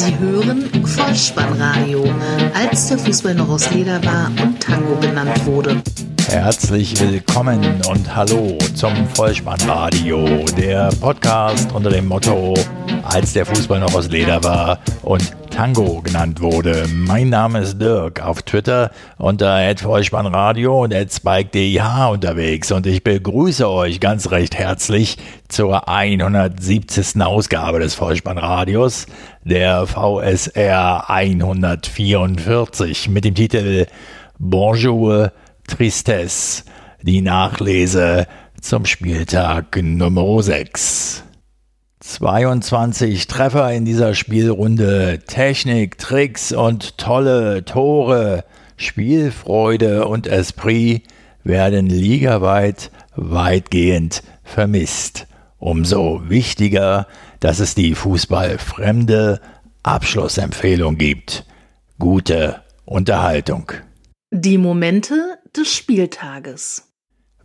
Sie hören Vollspannradio, als der Fußball noch aus Leder war und Tango genannt wurde. Herzlich willkommen und hallo zum Vollspannradio, der Podcast unter dem Motto, als der Fußball noch aus Leder war und Tango genannt wurde. Mein Name ist Dirk, auf Twitter unter @vollspannradio und @spike_dih unterwegs und ich begrüße euch ganz recht herzlich zur 170. Ausgabe des Vollspannradios, der VSR 144 mit dem Titel Bonjour Tristesse, die Nachlese zum Spieltag Nummer 6. 22 Treffer in dieser Spielrunde, Technik, Tricks und tolle Tore, Spielfreude und Esprit werden ligaweit weitgehend vermisst. Umso wichtiger, dass es die fußballfremde Abschlussempfehlung gibt. Gute Unterhaltung. Die Momente des Spieltages.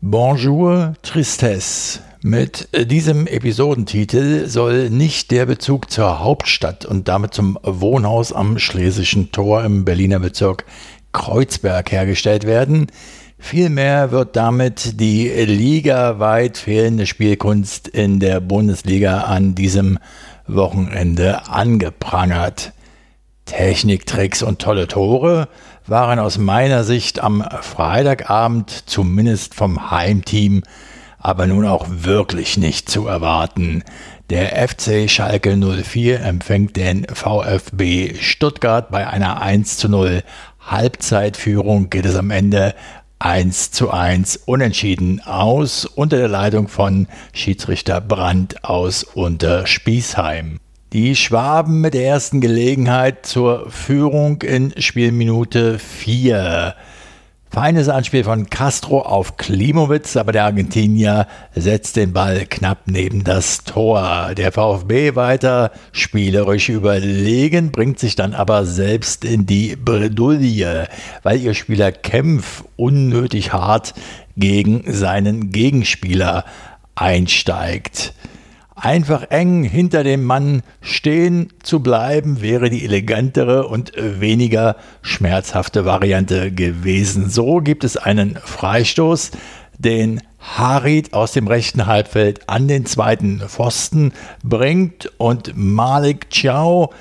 Bonjour Tristesse. Mit diesem Episodentitel soll nicht der Bezug zur Hauptstadt und damit zum Wohnhaus am Schlesischen Tor im Berliner Bezirk Kreuzberg hergestellt werden. Vielmehr wird damit die ligaweit fehlende Spielkunst in der Bundesliga an diesem Wochenende angeprangert. Techniktricks und tolle Tore waren aus meiner Sicht am Freitagabend zumindest vom Heimteam aber nun auch wirklich nicht zu erwarten. Der FC Schalke 04 empfängt den VfB Stuttgart bei einer 1 zu 0 Halbzeitführung geht es am Ende 1 zu 1 unentschieden aus unter der Leitung von Schiedsrichter Brandt aus Unterspießheim. Die Schwaben mit der ersten Gelegenheit zur Führung in Spielminute 4. Feines Anspiel von Castro auf Klimowitz, aber der Argentinier setzt den Ball knapp neben das Tor. Der VfB weiter spielerisch überlegen, bringt sich dann aber selbst in die Bredouille, weil ihr Spieler Kempf unnötig hart gegen seinen Gegenspieler einsteigt. Einfach eng hinter dem Mann stehen zu bleiben wäre die elegantere und weniger schmerzhafte Variante gewesen. So gibt es einen Freistoß, den Harid aus dem rechten Halbfeld an den zweiten Pfosten bringt und Malik Chow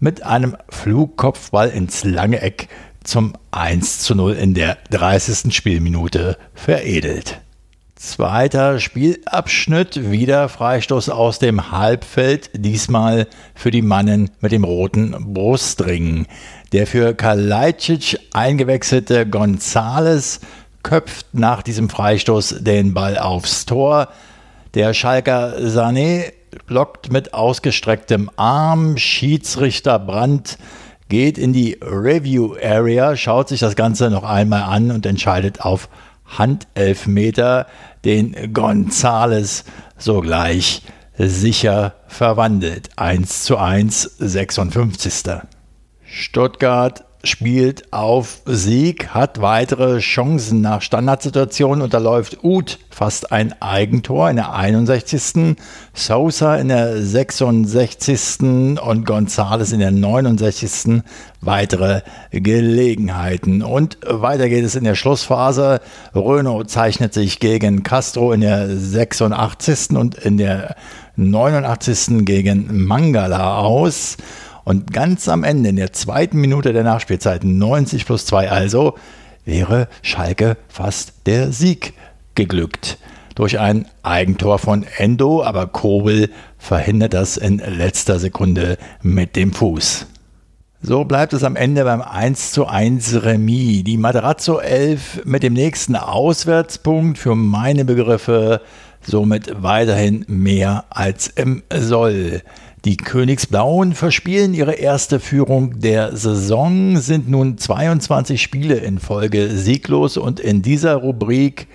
mit einem Flugkopfball ins lange Eck zum 1 zu 0 in der 30. Spielminute veredelt. Zweiter Spielabschnitt, wieder Freistoß aus dem Halbfeld, diesmal für die Mannen mit dem roten Brustring. Der für Kalajdzic eingewechselte Gonzales köpft nach diesem Freistoß den Ball aufs Tor. Der Schalker Sané blockt mit ausgestrecktem Arm. Schiedsrichter Brandt geht in die Review Area, schaut sich das Ganze noch einmal an und entscheidet auf Handelfmeter, den Gonzales sogleich sicher verwandelt. 1 zu 1, 56. Stuttgart spielt auf Sieg, hat weitere Chancen nach Standardsituationen, unterläuft Uth fast ein Eigentor in der 61. Sosa in der 66. und Gonzales in der 69. weitere Gelegenheiten. Und weiter geht es in der Schlussphase. Renault zeichnet sich gegen Castro in der 86. und in der 89. gegen Mangala aus. Und ganz am Ende, in der zweiten Minute der Nachspielzeit, 90 plus 2 also, wäre Schalke fast der Sieg geglückt. Durch ein Eigentor von Endo, aber Kobel verhindert das in letzter Sekunde mit dem Fuß. So bleibt es am Ende beim 1 zu 1 Remis. Die Materazzo 11 mit dem nächsten Auswärtspunkt für meine Begriffe somit weiterhin mehr als im Soll. Die Königsblauen verspielen ihre erste Führung der Saison, sind nun 22 Spiele in Folge sieglos und in dieser Rubrik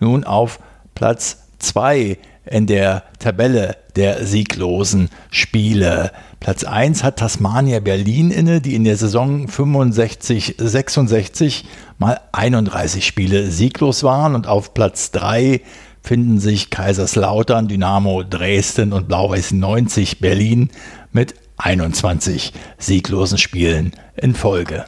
nun auf Platz 2 in der Tabelle der sieglosen Spiele. Platz 1 hat Tasmania Berlin inne, die in der Saison 65-66 mal 31 Spiele sieglos waren und auf Platz 3 finden sich Kaiserslautern, Dynamo Dresden und Blau-Weiß 90 Berlin mit 21 sieglosen Spielen in Folge.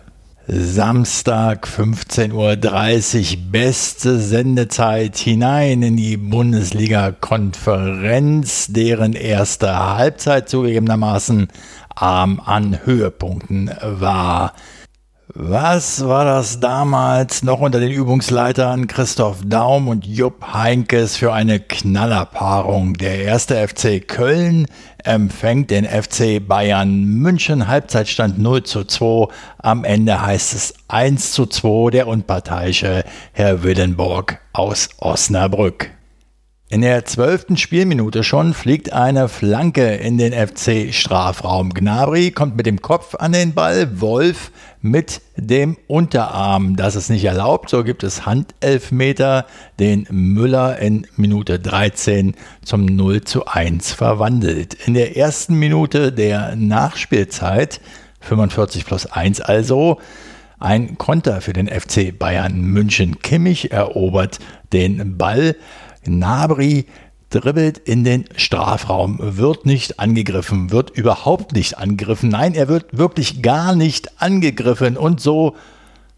Samstag 15.30 Uhr, beste Sendezeit hinein in die Bundesliga-Konferenz, deren erste Halbzeit zugegebenermaßen arm an Höhepunkten war. Was war das damals noch unter den Übungsleitern Christoph Daum und Jupp Heinkes für eine Knallerpaarung? Der erste FC Köln empfängt den FC Bayern München. Halbzeitstand 0 zu 2. Am Ende heißt es 1 zu 2. Der unparteiische Herr Willenborg aus Osnabrück. In der zwölften Spielminute schon fliegt eine Flanke in den FC-Strafraum. Gnabry kommt mit dem Kopf an den Ball, Wolf mit dem Unterarm. Das ist nicht erlaubt, so gibt es Handelfmeter, den Müller in Minute 13 zum 0 zu 1 verwandelt. In der ersten Minute der Nachspielzeit, 45 plus 1 also, ein Konter für den FC Bayern München. Kimmich erobert den Ball. Gnabry dribbelt in den Strafraum, wird nicht angegriffen, wird überhaupt nicht angegriffen. Nein, er wird wirklich gar nicht angegriffen und so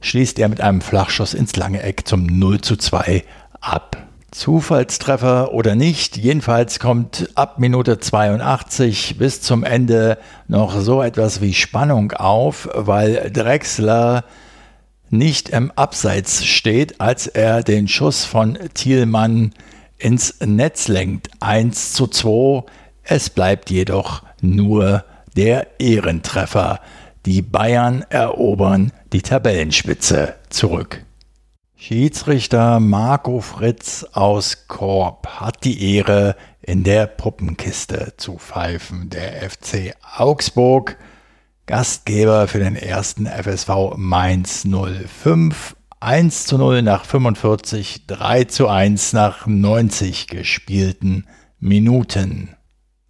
schließt er mit einem Flachschuss ins lange Eck zum 0 zu 2 ab. Zufallstreffer oder nicht, jedenfalls kommt ab Minute 82 bis zum Ende noch so etwas wie Spannung auf, weil Drexler nicht im Abseits steht, als er den Schuss von Thielmann ins Netz lenkt. 1 zu 2. Es bleibt jedoch nur der Ehrentreffer. Die Bayern erobern die Tabellenspitze zurück. Schiedsrichter Marco Fritz aus Korb hat die Ehre, in der Puppenkiste zu pfeifen. Der FC Augsburg, Gastgeber für den ersten FSV Mainz 05, 1 zu 0 nach 45, 3 zu 1 nach 90 gespielten Minuten.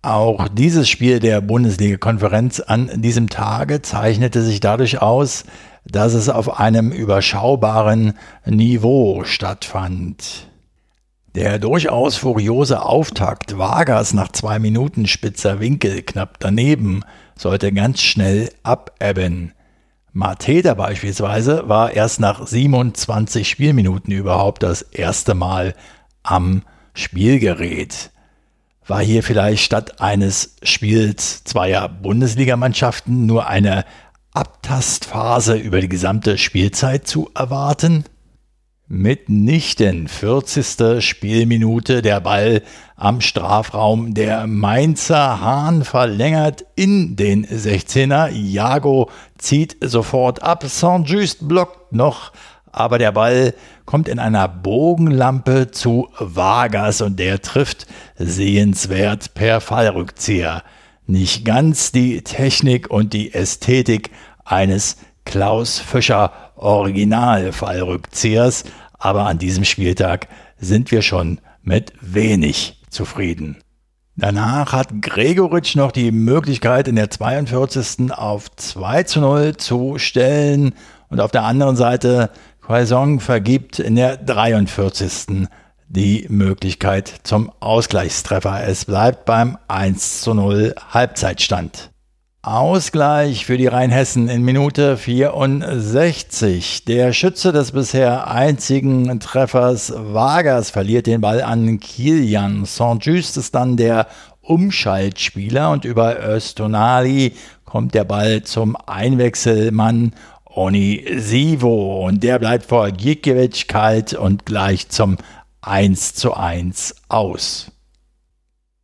Auch dieses Spiel der Bundesliga-Konferenz an diesem Tage zeichnete sich dadurch aus, dass es auf einem überschaubaren Niveau stattfand. Der durchaus furiose Auftakt Vargas nach zwei Minuten spitzer Winkel knapp daneben sollte ganz schnell abebben. Mateta beispielsweise war erst nach 27 Spielminuten überhaupt das erste Mal am Spielgerät. War hier vielleicht statt eines Spiels zweier Bundesligamannschaften nur eine Abtastphase über die gesamte Spielzeit zu erwarten? Mitnichten 40. Spielminute der Ball am Strafraum. Der Mainzer Hahn verlängert in den 16er. Jago zieht sofort ab. Saint-Just blockt noch, aber der Ball kommt in einer Bogenlampe zu Vargas und der trifft sehenswert per Fallrückzieher. Nicht ganz die Technik und die Ästhetik eines Klaus Fischer Original-Fallrückziehers, aber an diesem Spieltag sind wir schon mit wenig zufrieden. Danach hat Gregoritsch noch die Möglichkeit, in der 42. auf 2 zu 0 zu stellen. Und auf der anderen Seite, Quaison vergibt in der 43. die Möglichkeit zum Ausgleichstreffer. Es bleibt beim 1 zu 0 Halbzeitstand. Ausgleich für die Rheinhessen in Minute 64. Der Schütze des bisher einzigen Treffers Vargas verliert den Ball an Kilian. Saint-Just ist dann der Umschaltspieler und über Östonali kommt der Ball zum Einwechselmann Onisivo und der bleibt vor Gikiewicz kalt und gleich zum 1 zu 1 aus.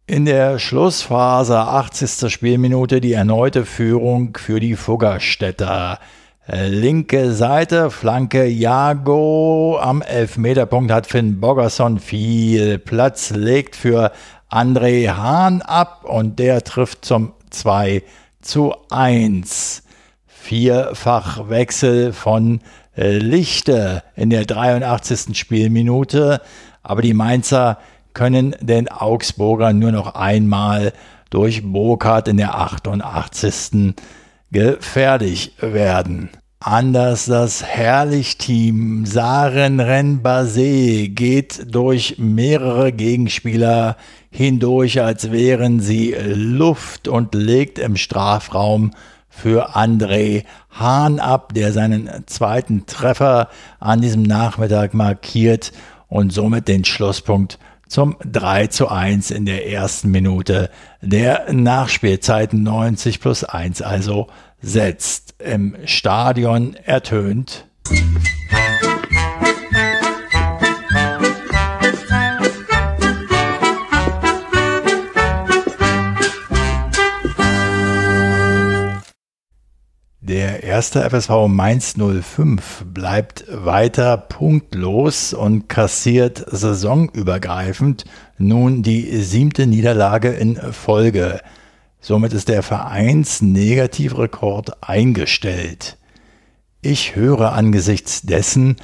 In der Schlussphase, 80. Spielminute, die erneute Führung für die Fuggerstädter. Linke Seite, Flanke Jago. Am Elfmeterpunkt hat Finn Bogerson viel Platz, legt für André Hahn ab und der trifft zum 2 zu 1. Vierfachwechsel von Lichte in der 83. Spielminute. Aber die Mainzer können den Augsburger nur noch einmal durch Burkhardt in der 88. gefährlich werden. Anders das Herrlich-Team Saren geht durch mehrere Gegenspieler hindurch, als wären sie Luft und legt im Strafraum für André Hahn ab, der seinen zweiten Treffer an diesem Nachmittag markiert und somit den Schlusspunkt zum 3 zu 1 in der ersten Minute der Nachspielzeit 90 plus 1 also setzt. Im Stadion ertönt. Der erste FSV Mainz 05 bleibt weiter punktlos und kassiert saisonübergreifend nun die siebte Niederlage in Folge. Somit ist der Vereinsnegativrekord eingestellt. Ich höre angesichts dessen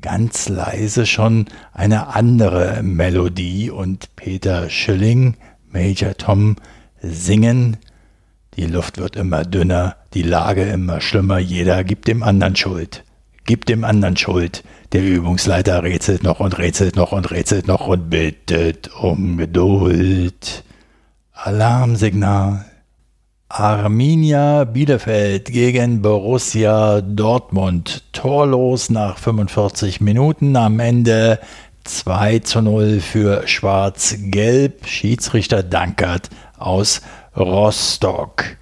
ganz leise schon eine andere Melodie und Peter Schilling, Major Tom, singen die Luft wird immer dünner, die Lage immer schlimmer, jeder gibt dem anderen Schuld. Gibt dem anderen Schuld. Der Übungsleiter rätselt noch und rätselt noch und rätselt noch und bittet um Geduld. Alarmsignal. Arminia Bielefeld gegen Borussia Dortmund. Torlos nach 45 Minuten. Am Ende 2 zu 0 für Schwarz-Gelb. Schiedsrichter Dankert aus Rostock.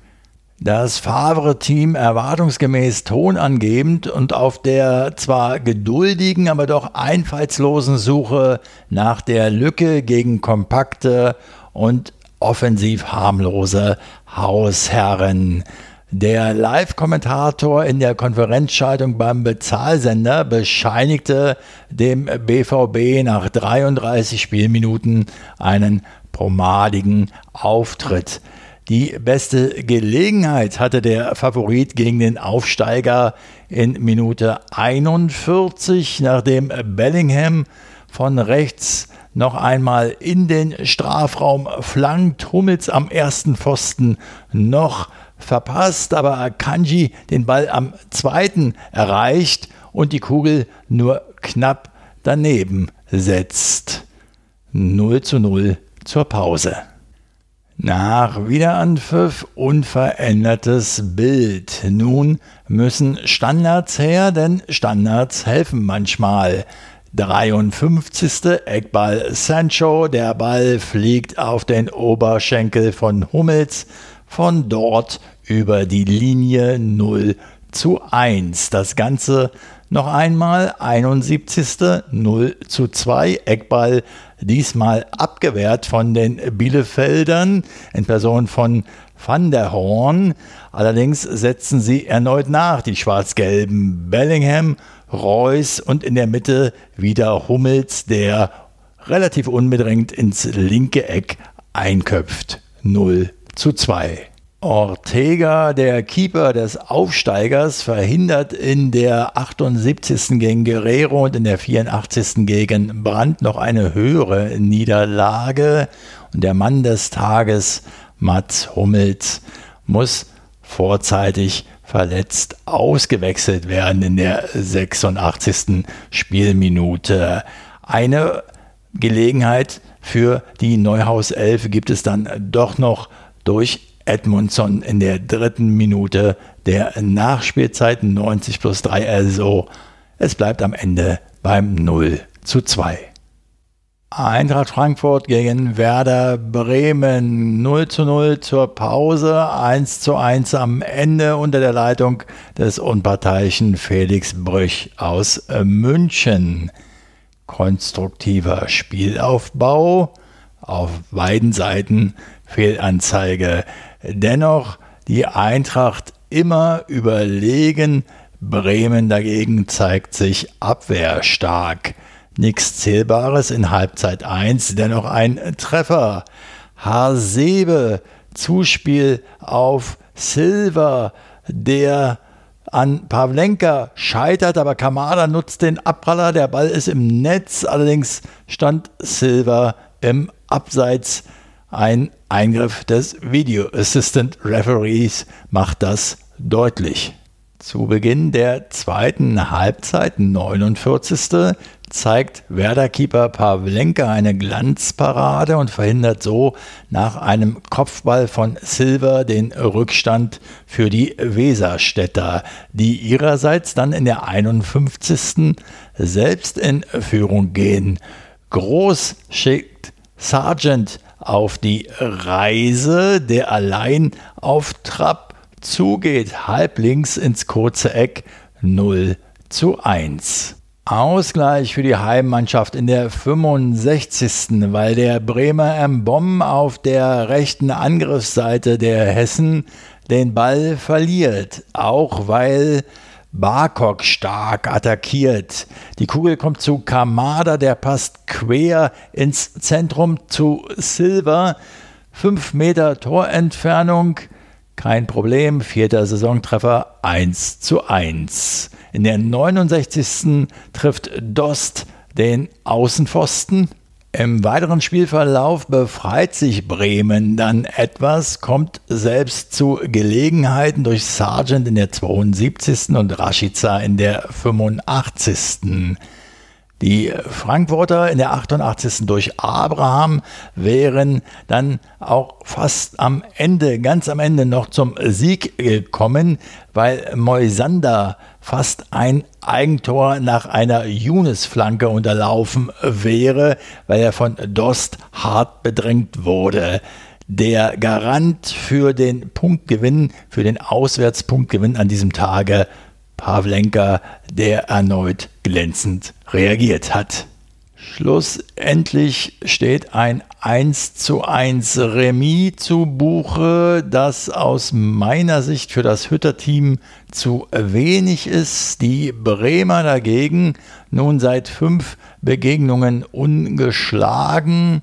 Das Favre-Team erwartungsgemäß tonangebend und auf der zwar geduldigen, aber doch einfallslosen Suche nach der Lücke gegen kompakte und offensiv harmlose Hausherren. Der Live-Kommentator in der Konferenzschaltung beim Bezahlsender bescheinigte dem BVB nach 33 Spielminuten einen pomadigen Auftritt. Die beste Gelegenheit hatte der Favorit gegen den Aufsteiger in Minute 41, nachdem Bellingham von rechts noch einmal in den Strafraum flankt, Hummels am ersten Pfosten noch verpasst, aber Kanji den Ball am zweiten erreicht und die Kugel nur knapp daneben setzt. 0 zu 0 zur Pause. Nach Wiederanpfiff unverändertes Bild. Nun müssen Standards her, denn Standards helfen manchmal. 53. Eckball Sancho, der Ball fliegt auf den Oberschenkel von Hummels, von dort über die Linie 0 zu 1. Das Ganze noch einmal 71. 0 zu 2 Eckball diesmal abgewehrt von den Bielefeldern in Person von Van der Horn. Allerdings setzen sie erneut nach, die schwarz-gelben Bellingham, Reus und in der Mitte wieder Hummels, der relativ unbedrängt ins linke Eck einköpft. 0 zu 2. Ortega, der Keeper des Aufsteigers, verhindert in der 78. gegen Guerrero und in der 84. gegen Brandt noch eine höhere Niederlage. Und der Mann des Tages, Mats Hummels, muss vorzeitig verletzt ausgewechselt werden in der 86. Spielminute. Eine Gelegenheit für die Neuhaus 11 gibt es dann doch noch durch Edmundson in der dritten Minute der Nachspielzeit 90 plus 3. Also es bleibt am Ende beim 0 zu 2. Eintracht Frankfurt gegen Werder Bremen 0 zu 0 zur Pause, 1 zu 1 am Ende unter der Leitung des unparteiischen Felix Brüch aus München. Konstruktiver Spielaufbau auf beiden Seiten, Fehlanzeige Dennoch die Eintracht immer überlegen. Bremen dagegen zeigt sich abwehrstark. Nichts Zählbares in Halbzeit 1, dennoch ein Treffer. Hasebe, Zuspiel auf Silva, der an Pavlenka scheitert, aber Kamada nutzt den Abpraller, der Ball ist im Netz, allerdings stand Silva im Abseits. Ein Eingriff des Video Assistant Referees macht das deutlich. Zu Beginn der zweiten Halbzeit, 49. zeigt Werder-Keeper Pavlenka eine Glanzparade und verhindert so nach einem Kopfball von Silver den Rückstand für die Weserstädter, die ihrerseits dann in der 51. selbst in Führung gehen. Groß schickt Sargent auf die Reise, der allein auf Trab zugeht, halblinks ins kurze Eck 0 zu 1. Ausgleich für die Heimmannschaft in der 65. weil der Bremer Mbom auf der rechten Angriffsseite der Hessen den Ball verliert, auch weil Barkok stark attackiert. Die Kugel kommt zu Kamada, der passt quer ins Zentrum zu Silver. 5 Meter Torentfernung. Kein Problem, vierter Saisontreffer 1 zu 1. In der 69. trifft Dost den Außenpfosten. Im weiteren Spielverlauf befreit sich Bremen dann etwas, kommt selbst zu Gelegenheiten durch Sargent in der 72. und Rashica in der 85. Die Frankfurter in der 88. durch Abraham wären dann auch fast am Ende, ganz am Ende noch zum Sieg gekommen, weil Moisander fast ein Eigentor nach einer Younes-Flanke unterlaufen wäre, weil er von Dost hart bedrängt wurde. Der Garant für den Punktgewinn, für den Auswärtspunktgewinn an diesem Tage Pavlenka, der erneut glänzend reagiert hat. Schlussendlich steht ein 1 zu 1 Remis zu Buche, das aus meiner Sicht für das Hütter-Team zu wenig ist. Die Bremer dagegen nun seit fünf Begegnungen ungeschlagen.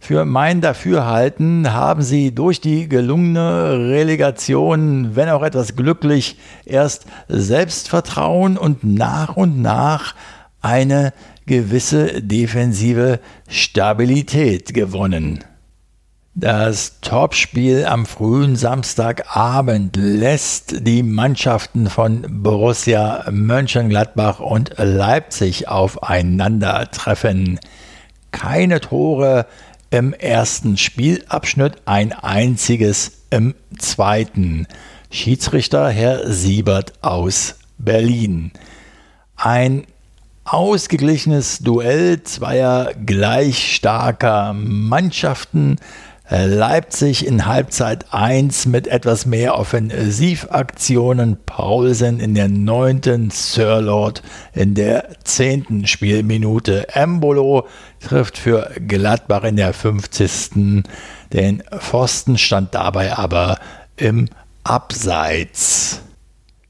Für mein Dafürhalten haben sie durch die gelungene Relegation, wenn auch etwas glücklich, erst Selbstvertrauen und nach und nach eine gewisse defensive Stabilität gewonnen. Das Topspiel am frühen Samstagabend lässt die Mannschaften von Borussia Mönchengladbach und Leipzig aufeinandertreffen. Keine Tore im ersten Spielabschnitt, ein einziges im zweiten. Schiedsrichter Herr Siebert aus Berlin. Ein ausgeglichenes Duell zweier gleich starker Mannschaften. Leipzig in Halbzeit 1 mit etwas mehr Offensivaktionen, Paulsen in der 9., Sirlord in der 10. Spielminute. Embolo trifft für Gladbach in der 50. Den Pfosten stand dabei aber im Abseits.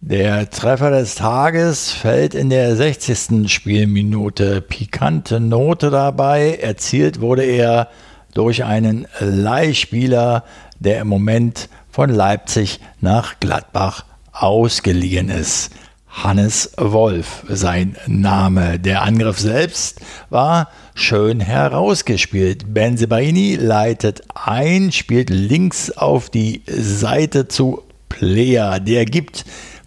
Der Treffer des Tages fällt in der 60. Spielminute. Pikante Note dabei. Erzielt wurde er durch einen Leihspieler, der im Moment von Leipzig nach Gladbach ausgeliehen ist. Hannes Wolf sein Name. Der Angriff selbst war schön herausgespielt. Benzebaini leitet ein, spielt links auf die Seite zu Player. Der gibt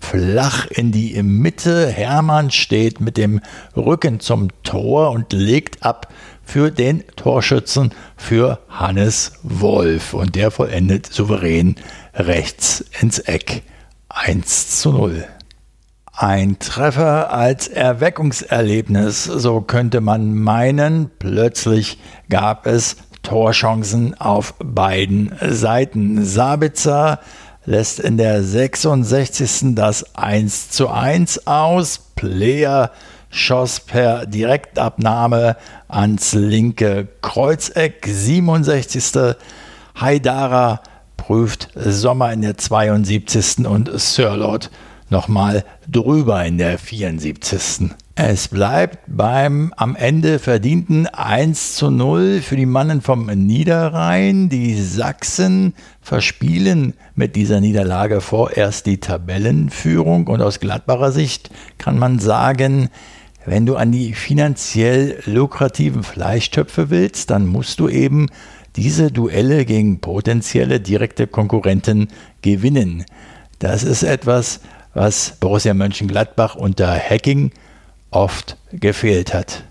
flach in die Mitte. Hermann steht mit dem Rücken zum Tor und legt ab für den Torschützen für Hannes Wolf. Und der vollendet souverän rechts ins Eck. 1 zu 0. Ein Treffer als Erweckungserlebnis, so könnte man meinen. Plötzlich gab es Torchancen auf beiden Seiten. Sabitzer lässt in der 66. das 1 zu 1 aus. Player schoss per Direktabnahme ans linke Kreuzeck. 67. Haidara prüft Sommer in der 72. und Sirlot nochmal drüber in der 74. Es bleibt beim am Ende verdienten 1 zu 0 für die Mannen vom Niederrhein. Die Sachsen verspielen mit dieser Niederlage vorerst die Tabellenführung und aus Gladbacher Sicht kann man sagen, wenn du an die finanziell lukrativen Fleischtöpfe willst, dann musst du eben diese Duelle gegen potenzielle direkte Konkurrenten gewinnen. Das ist etwas, was Borussia Mönchengladbach unter Hacking oft gefehlt hat.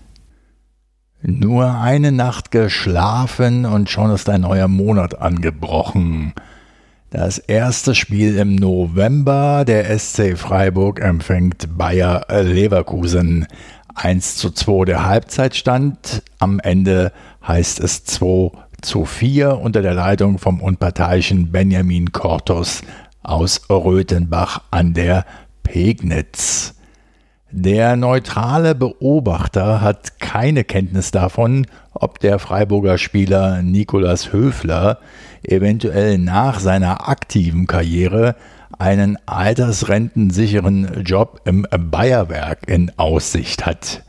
Nur eine Nacht geschlafen und schon ist ein neuer Monat angebrochen. Das erste Spiel im November, der SC Freiburg empfängt Bayer Leverkusen. 1 zu 2 der Halbzeitstand. Am Ende heißt es 2 zu 4 unter der Leitung vom unparteiischen Benjamin Kortus aus Röthenbach an der Pegnitz. Der neutrale Beobachter hat keine Kenntnis davon, ob der Freiburger Spieler Nikolas Höfler eventuell nach seiner aktiven Karriere einen altersrentensicheren Job im Bayerwerk in Aussicht hat.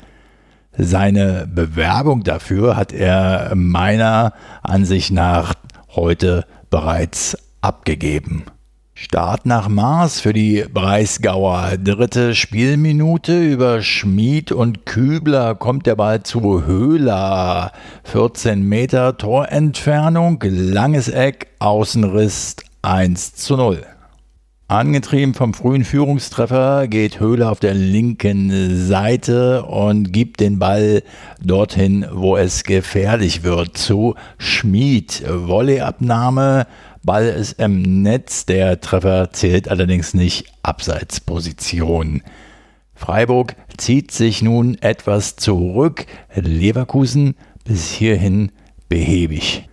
Seine Bewerbung dafür hat er meiner Ansicht nach heute bereits abgegeben. Start nach Mars für die Breisgauer. Dritte Spielminute über Schmid und Kübler kommt der Ball zu Höhler. 14 Meter Torentfernung, langes Eck, Außenriss 1 zu 0. Angetrieben vom frühen Führungstreffer geht Höhler auf der linken Seite und gibt den Ball dorthin, wo es gefährlich wird, zu Schmid. Volleyabnahme Ball ist im Netz, der Treffer zählt allerdings nicht Abseitsposition. Freiburg zieht sich nun etwas zurück, Leverkusen bis hierhin behäbig.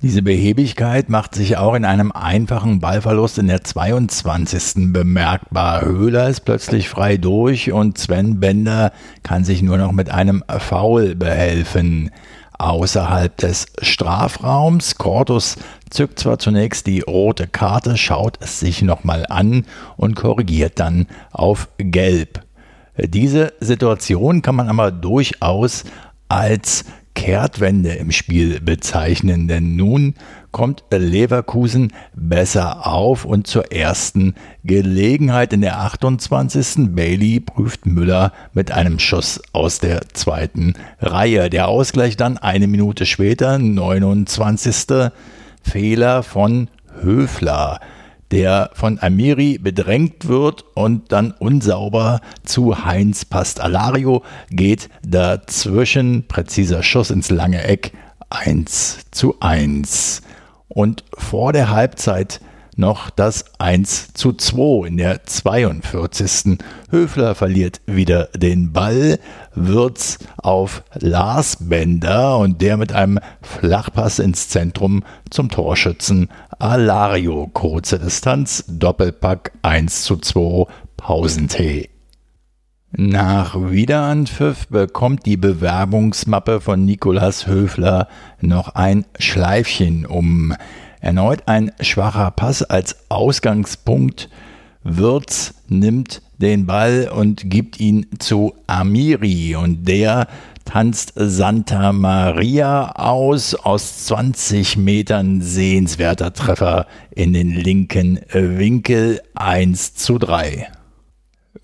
Diese Behebigkeit macht sich auch in einem einfachen Ballverlust in der 22. bemerkbar. Höhler ist plötzlich frei durch und Sven Bender kann sich nur noch mit einem Foul behelfen außerhalb des Strafraums. Cordus zückt zwar zunächst die rote Karte, schaut es sich nochmal an und korrigiert dann auf Gelb. Diese Situation kann man aber durchaus als Kehrtwende im Spiel bezeichnen, denn nun kommt Leverkusen besser auf und zur ersten Gelegenheit in der 28. Bailey prüft Müller mit einem Schuss aus der zweiten Reihe. Der Ausgleich dann eine Minute später, 29. Fehler von Höfler der von Amiri bedrängt wird und dann unsauber zu Heinz passt. Alario geht dazwischen, präziser Schuss ins lange Eck, 1 zu 1. Und vor der Halbzeit noch das 1 zu 2 in der 42. Höfler verliert wieder den Ball, Würz auf Lars Bender und der mit einem Flachpass ins Zentrum zum Torschützen Alario. Kurze Distanz, Doppelpack 1 zu 2, Pausentee. Nach Wiederanpfiff bekommt die Bewerbungsmappe von Nikolas Höfler noch ein Schleifchen um. Erneut ein schwacher Pass als Ausgangspunkt. Würz nimmt den Ball und gibt ihn zu Amiri und der tanzt Santa Maria aus. Aus 20 Metern sehenswerter Treffer in den linken Winkel 1 zu 3.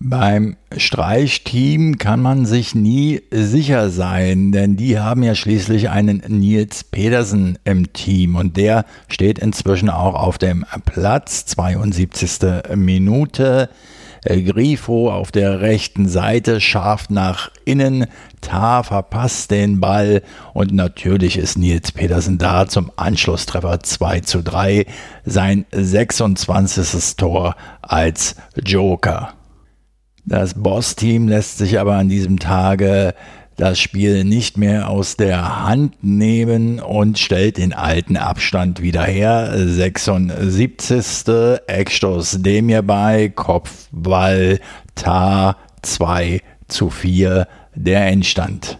Beim Streichteam kann man sich nie sicher sein, denn die haben ja schließlich einen Nils Pedersen im Team und der steht inzwischen auch auf dem Platz, 72. Minute. Grifo auf der rechten Seite, scharf nach innen. Tar verpasst den Ball und natürlich ist Nils Pedersen da zum Anschlusstreffer 2 zu 3, sein 26. Tor als Joker. Das Boss-Team lässt sich aber an diesem Tage das Spiel nicht mehr aus der Hand nehmen und stellt den alten Abstand wieder her. 76. Eckstoß dem hierbei, Kopfball, Tar 2 zu 4 der Endstand.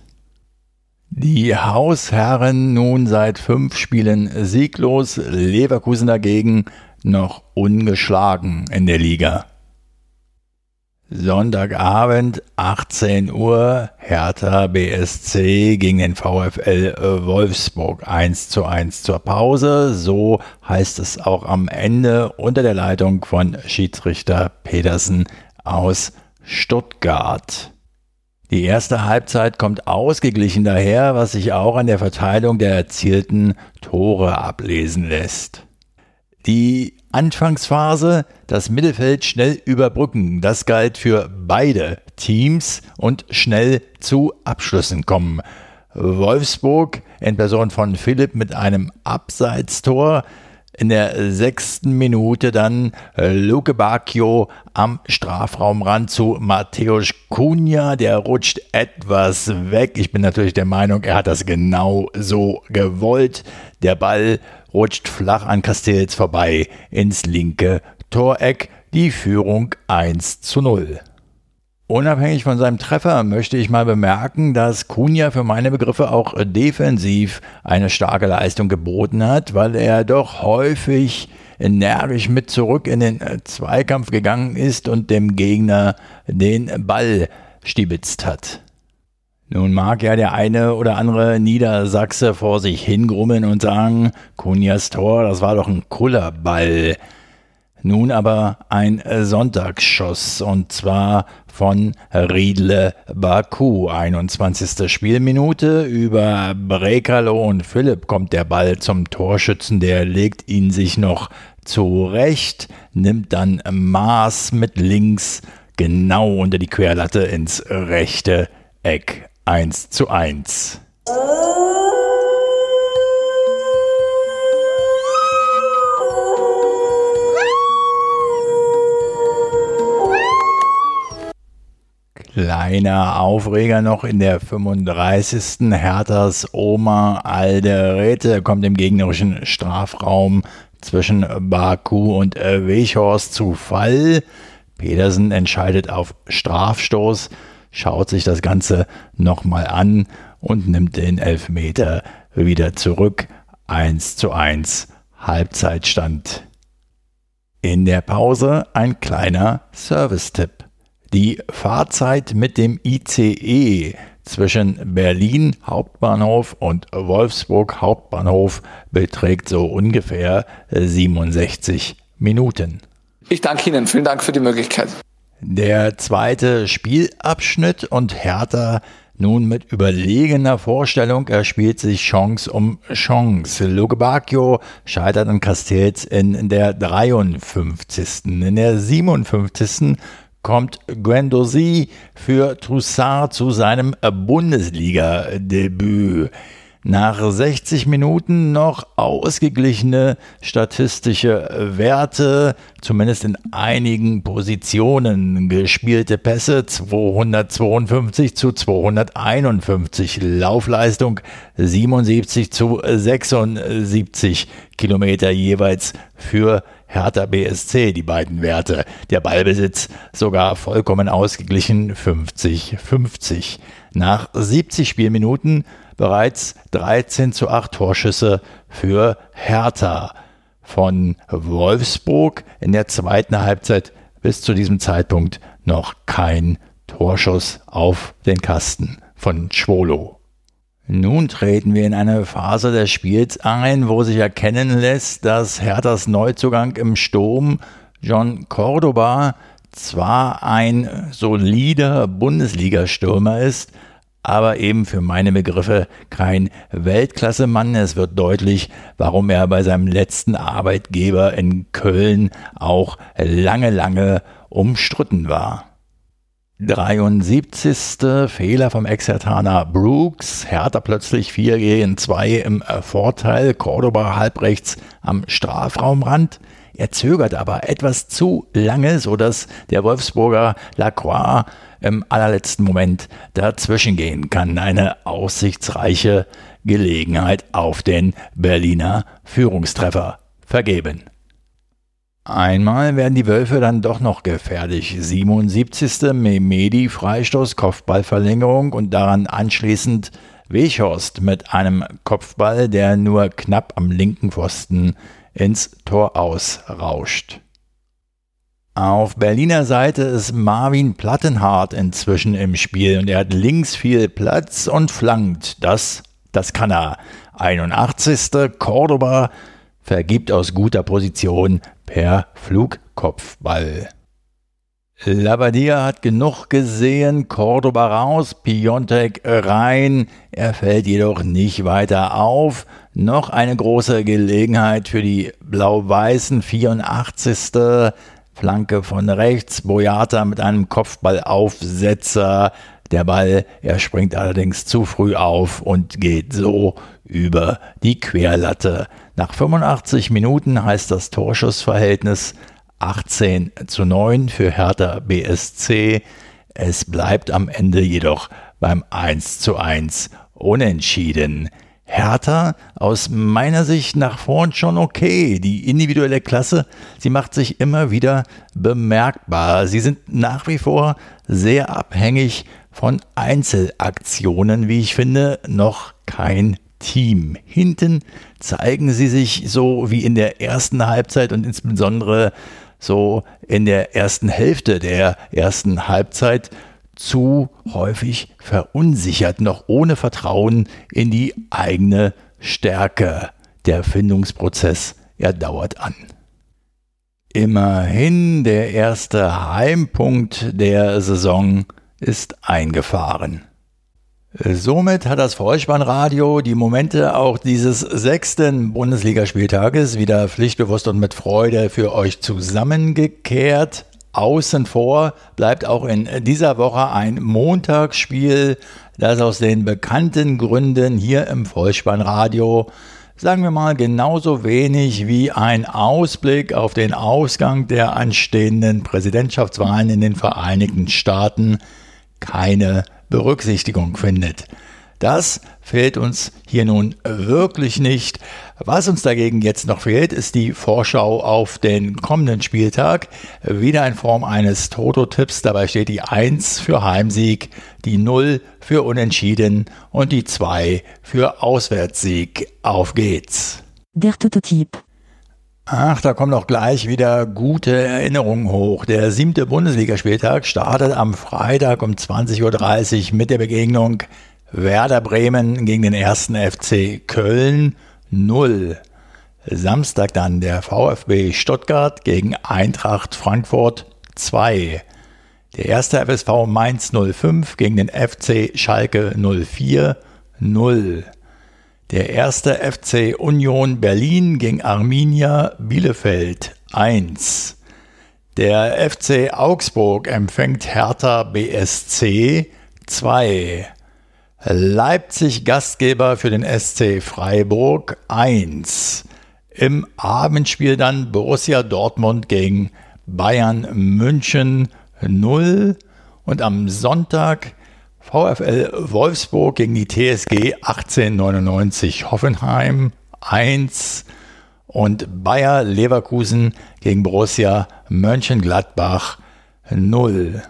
Die Hausherren nun seit fünf Spielen sieglos, Leverkusen dagegen noch ungeschlagen in der Liga. Sonntagabend, 18 Uhr, Hertha BSC gegen den VfL Wolfsburg 1 zu 1 zur Pause. So heißt es auch am Ende unter der Leitung von Schiedsrichter Petersen aus Stuttgart. Die erste Halbzeit kommt ausgeglichen daher, was sich auch an der Verteilung der erzielten Tore ablesen lässt. Die Anfangsphase, das Mittelfeld schnell überbrücken, das galt für beide Teams und schnell zu Abschlüssen kommen. Wolfsburg in Person von Philipp mit einem Abseitstor. In der sechsten Minute dann Luke Bacchio am Strafraumrand zu Mateusz Cunha. Der rutscht etwas weg. Ich bin natürlich der Meinung, er hat das genau so gewollt. Der Ball rutscht flach an Castells vorbei ins linke Toreck. Die Führung 1 zu 0. Unabhängig von seinem Treffer möchte ich mal bemerken, dass Kunja für meine Begriffe auch defensiv eine starke Leistung geboten hat, weil er doch häufig energisch mit zurück in den Zweikampf gegangen ist und dem Gegner den Ball stibitzt hat. Nun mag ja der eine oder andere Niedersachse vor sich hingrummeln und sagen, Kunjas Tor, das war doch ein Kullerball. Nun aber ein Sonntagsschuss und zwar von Riedle Baku. 21. Spielminute. Über Brekalo und Philipp kommt der Ball zum Torschützen. Der legt ihn sich noch zurecht, nimmt dann Maß mit links genau unter die Querlatte ins rechte Eck. 1 zu 1. Kleiner Aufreger noch in der 35. Herthas Oma Alderete kommt im gegnerischen Strafraum zwischen Baku und Wechhorst zu Fall. Pedersen entscheidet auf Strafstoß, schaut sich das Ganze nochmal an und nimmt den Elfmeter wieder zurück. 1 zu 1 Halbzeitstand. In der Pause ein kleiner Service-Tipp. Die Fahrzeit mit dem ICE zwischen Berlin Hauptbahnhof und Wolfsburg Hauptbahnhof beträgt so ungefähr 67 Minuten. Ich danke Ihnen, vielen Dank für die Möglichkeit. Der zweite Spielabschnitt und Hertha nun mit überlegener Vorstellung, er spielt sich Chance um Chance. Luke Bacchio scheitert an Castells in der 53. In der 57 kommt Guendouzi für Troussard zu seinem Bundesliga-Debüt. Nach 60 Minuten noch ausgeglichene statistische Werte, zumindest in einigen Positionen. Gespielte Pässe 252 zu 251, Laufleistung 77 zu 76 Kilometer jeweils für Hertha BSC, die beiden Werte. Der Ballbesitz sogar vollkommen ausgeglichen 50-50. Nach 70 Spielminuten bereits 13 zu 8 Torschüsse für Hertha. Von Wolfsburg in der zweiten Halbzeit bis zu diesem Zeitpunkt noch kein Torschuss auf den Kasten von Schwolo. Nun treten wir in eine Phase des Spiels ein, wo sich erkennen lässt, dass Herthas Neuzugang im Sturm John Cordoba zwar ein solider Bundesliga-Stürmer ist, aber eben für meine Begriffe kein Weltklasse-Mann. Es wird deutlich, warum er bei seinem letzten Arbeitgeber in Köln auch lange, lange umstritten war. 73. Fehler vom Exertaner Brooks. Hertha plötzlich 4 gegen 2 im Vorteil. Cordoba halbrechts am Strafraumrand. Er zögert aber etwas zu lange, sodass der Wolfsburger Lacroix im allerletzten Moment dazwischen gehen kann. Eine aussichtsreiche Gelegenheit auf den Berliner Führungstreffer vergeben. Einmal werden die Wölfe dann doch noch gefährlich. 77. Memedi Freistoß, Kopfballverlängerung und daran anschließend Wechhorst mit einem Kopfball, der nur knapp am linken Pfosten ins Tor ausrauscht. Auf Berliner Seite ist Marvin Plattenhardt inzwischen im Spiel und er hat links viel Platz und flankt. Das, das kann er. 81. Cordoba vergibt aus guter Position per Flugkopfball. Labadia hat genug gesehen, Cordoba raus, Piontek rein. Er fällt jedoch nicht weiter auf. Noch eine große Gelegenheit für die Blau-Weißen, 84. Flanke von rechts, Boyata mit einem Kopfballaufsetzer. Der Ball, er springt allerdings zu früh auf und geht so über die Querlatte. Nach 85 Minuten heißt das Torschussverhältnis 18 zu 9 für Hertha BSC. Es bleibt am Ende jedoch beim 1 zu 1 unentschieden. Hertha aus meiner Sicht nach vorn schon okay. Die individuelle Klasse, sie macht sich immer wieder bemerkbar. Sie sind nach wie vor sehr abhängig von Einzelaktionen, wie ich finde, noch kein Team. Hinten zeigen sie sich so wie in der ersten Halbzeit und insbesondere so in der ersten Hälfte der ersten Halbzeit zu häufig verunsichert, noch ohne Vertrauen in die eigene Stärke. Der Findungsprozess, er dauert an. Immerhin der erste Heimpunkt der Saison ist eingefahren. Somit hat das Vollspannradio die Momente auch dieses sechsten Bundesligaspieltages wieder pflichtbewusst und mit Freude für euch zusammengekehrt. Außen vor bleibt auch in dieser Woche ein Montagsspiel, das aus den bekannten Gründen hier im Vollspannradio sagen wir mal genauso wenig wie ein Ausblick auf den Ausgang der anstehenden Präsidentschaftswahlen in den Vereinigten Staaten keine Berücksichtigung findet. Das fehlt uns hier nun wirklich nicht. Was uns dagegen jetzt noch fehlt, ist die Vorschau auf den kommenden Spieltag. Wieder in Form eines Toto-Tipps. Dabei steht die 1 für Heimsieg, die 0 für Unentschieden und die 2 für Auswärtssieg. Auf geht's. Der Toto-Tipp. Ach, da kommen doch gleich wieder gute Erinnerungen hoch. Der siebte Bundesligaspieltag startet am Freitag um 20.30 Uhr mit der Begegnung Werder Bremen gegen den ersten FC Köln 0. Samstag dann der VfB Stuttgart gegen Eintracht Frankfurt 2. Der erste FSV Mainz 05 gegen den FC Schalke 04 0. Der erste FC Union Berlin gegen Arminia Bielefeld 1. Der FC Augsburg empfängt Hertha BSC 2. Leipzig Gastgeber für den SC Freiburg 1. Im Abendspiel dann Borussia Dortmund gegen Bayern München 0. Und am Sonntag VfL Wolfsburg gegen die TSG 1899 Hoffenheim 1 und Bayer Leverkusen gegen Borussia Mönchengladbach 0.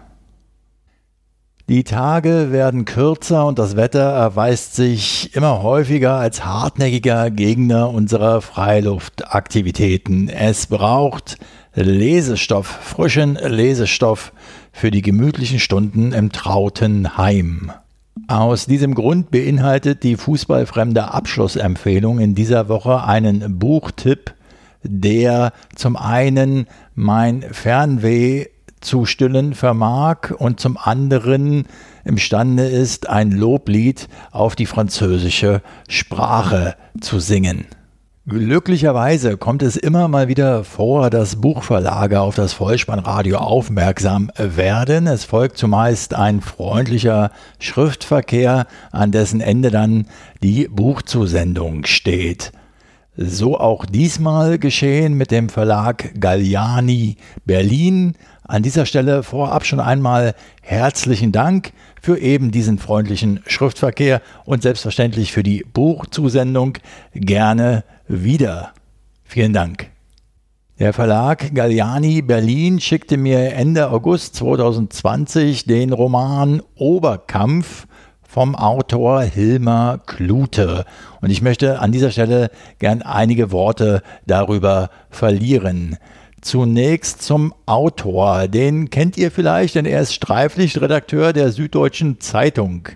Die Tage werden kürzer und das Wetter erweist sich immer häufiger als hartnäckiger Gegner unserer Freiluftaktivitäten. Es braucht Lesestoff, frischen Lesestoff für die gemütlichen Stunden im trauten Heim. Aus diesem Grund beinhaltet die fußballfremde Abschlussempfehlung in dieser Woche einen Buchtipp, der zum einen mein Fernweh zu stillen vermag und zum anderen imstande ist, ein Loblied auf die französische Sprache zu singen. Glücklicherweise kommt es immer mal wieder vor, dass Buchverlage auf das Vollspannradio aufmerksam werden. Es folgt zumeist ein freundlicher Schriftverkehr, an dessen Ende dann die Buchzusendung steht. So auch diesmal geschehen mit dem Verlag Galliani Berlin. An dieser Stelle vorab schon einmal herzlichen Dank für eben diesen freundlichen Schriftverkehr und selbstverständlich für die Buchzusendung. Gerne wieder. Vielen Dank. Der Verlag Galliani Berlin schickte mir Ende August 2020 den Roman Oberkampf vom Autor Hilmar Klute. Und ich möchte an dieser Stelle gern einige Worte darüber verlieren. Zunächst zum Autor. Den kennt ihr vielleicht, denn er ist Streiflichtredakteur der Süddeutschen Zeitung.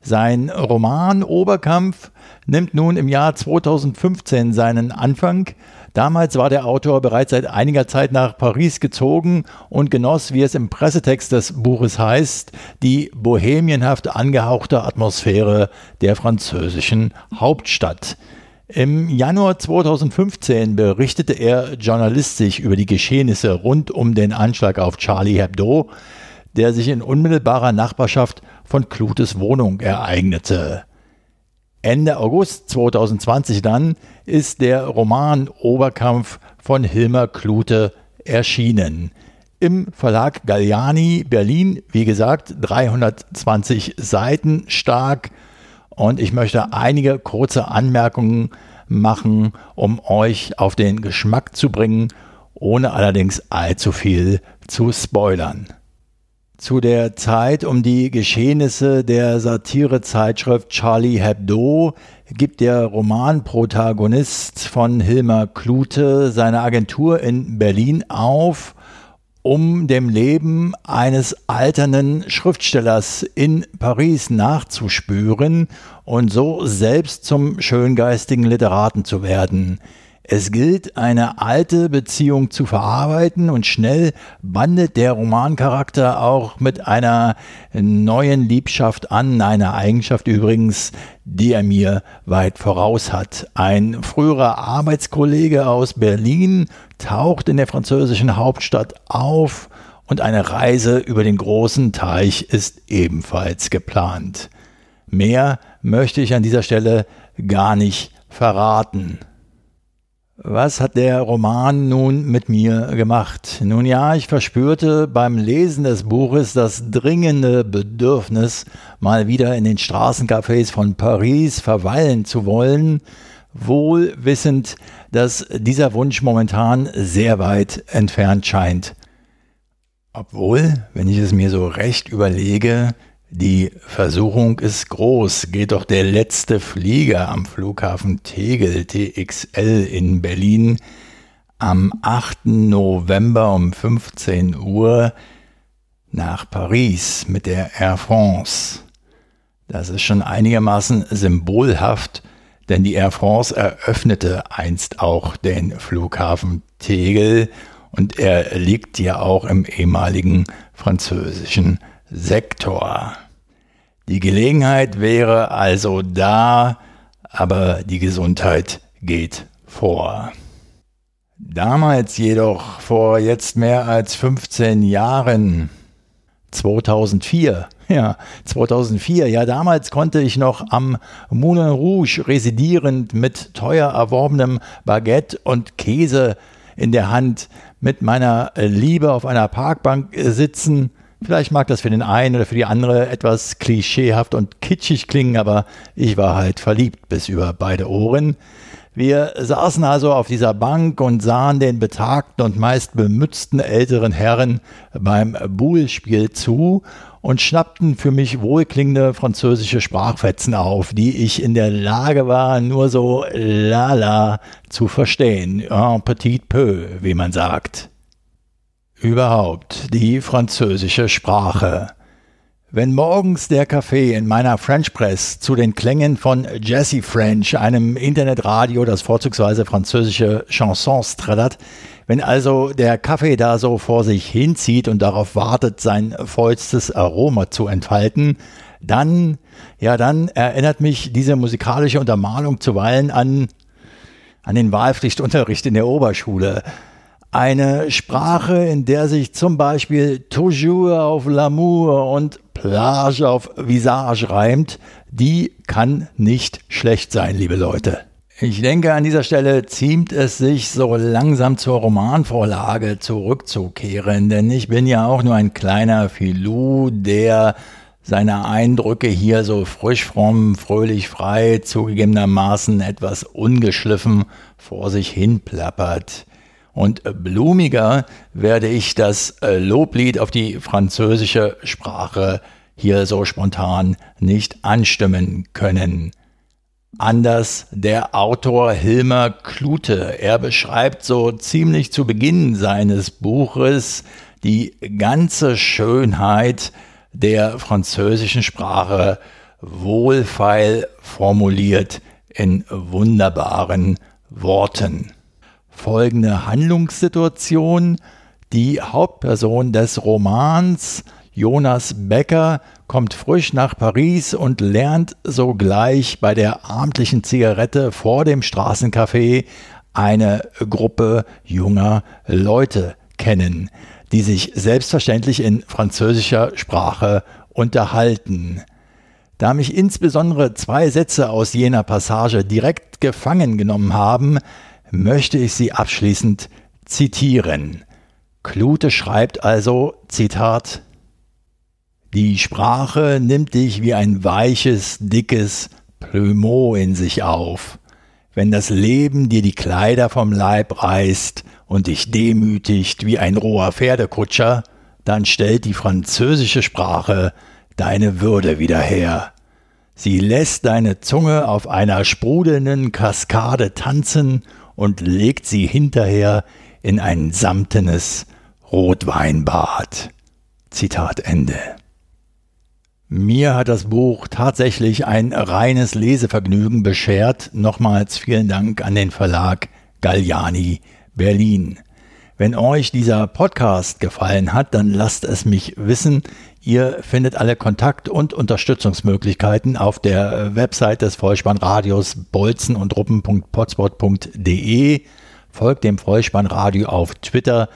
Sein Roman Oberkampf nimmt nun im Jahr 2015 seinen Anfang. Damals war der Autor bereits seit einiger Zeit nach Paris gezogen und genoss, wie es im Pressetext des Buches heißt, die bohemienhaft angehauchte Atmosphäre der französischen Hauptstadt. Im Januar 2015 berichtete er journalistisch über die Geschehnisse rund um den Anschlag auf Charlie Hebdo, der sich in unmittelbarer Nachbarschaft von Klutes Wohnung ereignete. Ende August 2020 dann ist der Roman Oberkampf von Hilmar Klute erschienen. Im Verlag Galliani Berlin, wie gesagt, 320 Seiten stark. Und ich möchte einige kurze Anmerkungen machen, um euch auf den Geschmack zu bringen, ohne allerdings allzu viel zu spoilern. Zu der Zeit um die Geschehnisse der Satirezeitschrift Charlie Hebdo gibt der Romanprotagonist von Hilmar Klute seine Agentur in Berlin auf, um dem Leben eines alternden Schriftstellers in Paris nachzuspüren und so selbst zum schöngeistigen Literaten zu werden. Es gilt, eine alte Beziehung zu verarbeiten und schnell bandet der Romancharakter auch mit einer neuen Liebschaft an, eine Eigenschaft übrigens, die er mir weit voraus hat. Ein früherer Arbeitskollege aus Berlin taucht in der französischen Hauptstadt auf und eine Reise über den großen Teich ist ebenfalls geplant. Mehr möchte ich an dieser Stelle gar nicht verraten. Was hat der Roman nun mit mir gemacht? Nun ja, ich verspürte beim Lesen des Buches das dringende Bedürfnis, mal wieder in den Straßencafés von Paris verweilen zu wollen, wohl wissend, dass dieser Wunsch momentan sehr weit entfernt scheint. Obwohl, wenn ich es mir so recht überlege, die Versuchung ist groß. Geht doch der letzte Flieger am Flughafen Tegel TXL in Berlin am 8. November um 15 Uhr nach Paris mit der Air France. Das ist schon einigermaßen symbolhaft, denn die Air France eröffnete einst auch den Flughafen Tegel und er liegt ja auch im ehemaligen französischen Sektor. Die Gelegenheit wäre also da, aber die Gesundheit geht vor. Damals jedoch, vor jetzt mehr als 15 Jahren, 2004, ja, 2004, ja, damals konnte ich noch am Moulin Rouge residierend mit teuer erworbenem Baguette und Käse in der Hand mit meiner Liebe auf einer Parkbank sitzen Vielleicht mag das für den einen oder für die andere etwas klischeehaft und kitschig klingen, aber ich war halt verliebt bis über beide Ohren. Wir saßen also auf dieser Bank und sahen den betagten und meist bemützten älteren Herren beim Boule-Spiel zu und schnappten für mich wohlklingende französische Sprachfetzen auf, die ich in der Lage war, nur so lala zu verstehen. Un petit peu, wie man sagt. Überhaupt die französische Sprache. Wenn morgens der Kaffee in meiner French Press zu den Klängen von Jesse French, einem Internetradio, das vorzugsweise französische Chansons trällert, wenn also der Kaffee da so vor sich hinzieht und darauf wartet, sein vollstes Aroma zu entfalten, dann, ja, dann erinnert mich diese musikalische Untermalung zuweilen an, an den Wahlpflichtunterricht in der Oberschule. Eine Sprache, in der sich zum Beispiel toujours auf l'amour und plage auf visage reimt, die kann nicht schlecht sein, liebe Leute. Ich denke, an dieser Stelle ziemt es sich so langsam zur Romanvorlage zurückzukehren, denn ich bin ja auch nur ein kleiner Filou, der seine Eindrücke hier so frisch, fromm, fröhlich, frei, zugegebenermaßen etwas ungeschliffen vor sich hin plappert. Und blumiger werde ich das äh, Loblied auf die französische Sprache hier so spontan nicht anstimmen können. Anders der Autor Hilmer Klute. Er beschreibt so ziemlich zu Beginn seines Buches die ganze Schönheit der französischen Sprache wohlfeil formuliert in wunderbaren Worten. Folgende Handlungssituation. Die Hauptperson des Romans, Jonas Becker, kommt frisch nach Paris und lernt sogleich bei der abendlichen Zigarette vor dem Straßencafé eine Gruppe junger Leute kennen, die sich selbstverständlich in französischer Sprache unterhalten. Da mich insbesondere zwei Sätze aus jener Passage direkt gefangen genommen haben, möchte ich sie abschließend zitieren. Klute schreibt also, Zitat, Die Sprache nimmt dich wie ein weiches, dickes Plumeau in sich auf. Wenn das Leben dir die Kleider vom Leib reißt und dich demütigt wie ein roher Pferdekutscher, dann stellt die französische Sprache deine Würde wieder her. Sie lässt deine Zunge auf einer sprudelnden Kaskade tanzen und legt sie hinterher in ein samtenes Rotweinbad. Zitat Ende. Mir hat das Buch tatsächlich ein reines Lesevergnügen beschert. Nochmals vielen Dank an den Verlag Galliani Berlin. Wenn euch dieser Podcast gefallen hat, dann lasst es mich wissen. Ihr findet alle Kontakt- und Unterstützungsmöglichkeiten auf der Website des Vollspannradios bolzen und ruppen.potspot.de. Folgt dem Vollspannradio auf Twitter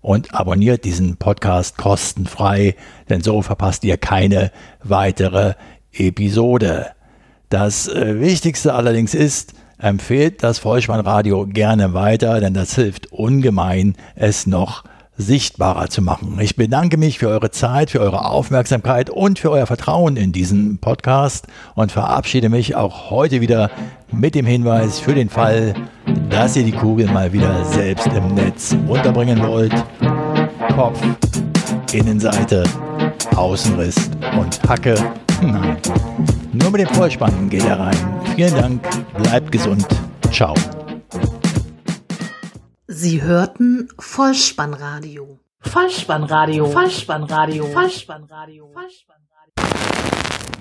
und abonniert diesen Podcast kostenfrei, denn so verpasst ihr keine weitere Episode. Das äh, Wichtigste allerdings ist, empfehlt das Vollspannradio gerne weiter, denn das hilft ungemein, es noch sichtbarer zu machen. Ich bedanke mich für eure Zeit, für eure Aufmerksamkeit und für euer Vertrauen in diesen Podcast und verabschiede mich auch heute wieder mit dem Hinweis für den Fall, dass ihr die Kugel mal wieder selbst im Netz unterbringen wollt. Kopf, Innenseite, Außenriss und Hacke. Nein, nur mit dem Vollspannen geht er rein. Vielen Dank, bleibt gesund. Ciao. Sie hörten Vollspannradio. Vollspannradio. Vollspannradio. Vollspannradio. Vollspannradio.